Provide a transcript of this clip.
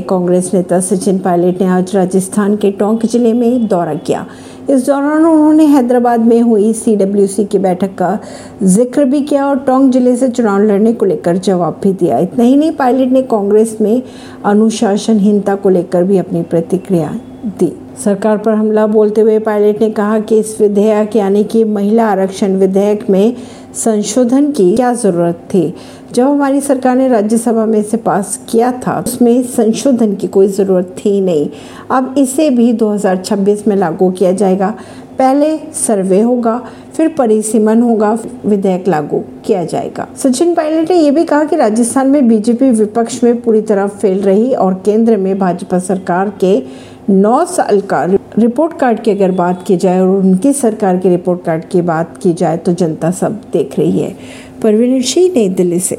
कांग्रेस नेता सचिन पायलट ने आज राजस्थान के टोंक ज़िले में दौरा किया। इस दौरान उन्होंने हैदराबाद में हुई सीडब्ल्यूसी की बैठक का ज़िक्र भी किया और टोंक ज़िले से चुनाव लड़ने को लेकर जवाब भी दिया। इतना ही नहीं, पायलट ने कांग्रेस में अनुशासनहीनता को लेकर भी अपनी प्रतिक्रिया दी। सरकार पर हमला बोलते हुए पायलट ने कहा कि इस विधेयक यानी कि महिला आरक्षण विधेयक में संशोधन की क्या ज़रूरत थी? जब हमारी सरकार ने राज्यसभा में इसे पास किया था, उसमें संशोधन की कोई ज़रूरत थी नहीं। अब इसे भी 2026 में लागू किया जाएगा। पहले सर्वे होगा, फिर परिसीमन होगा, विधेयक लागू किया जाएगा। सचिन पायलट ने यह भी कहा कि राजस्थान में बीजेपी विपक्ष में पूरी तरह फेल रही और केंद्र में भाजपा सरकार के नौ साल का रिपोर्ट कार्ड की अगर बात की जाए और उनकी सरकार के रिपोर्ट कार्ड की बात की जाए तो जनता सब देख रही है। परवीन सिंह नई दिल्ली से।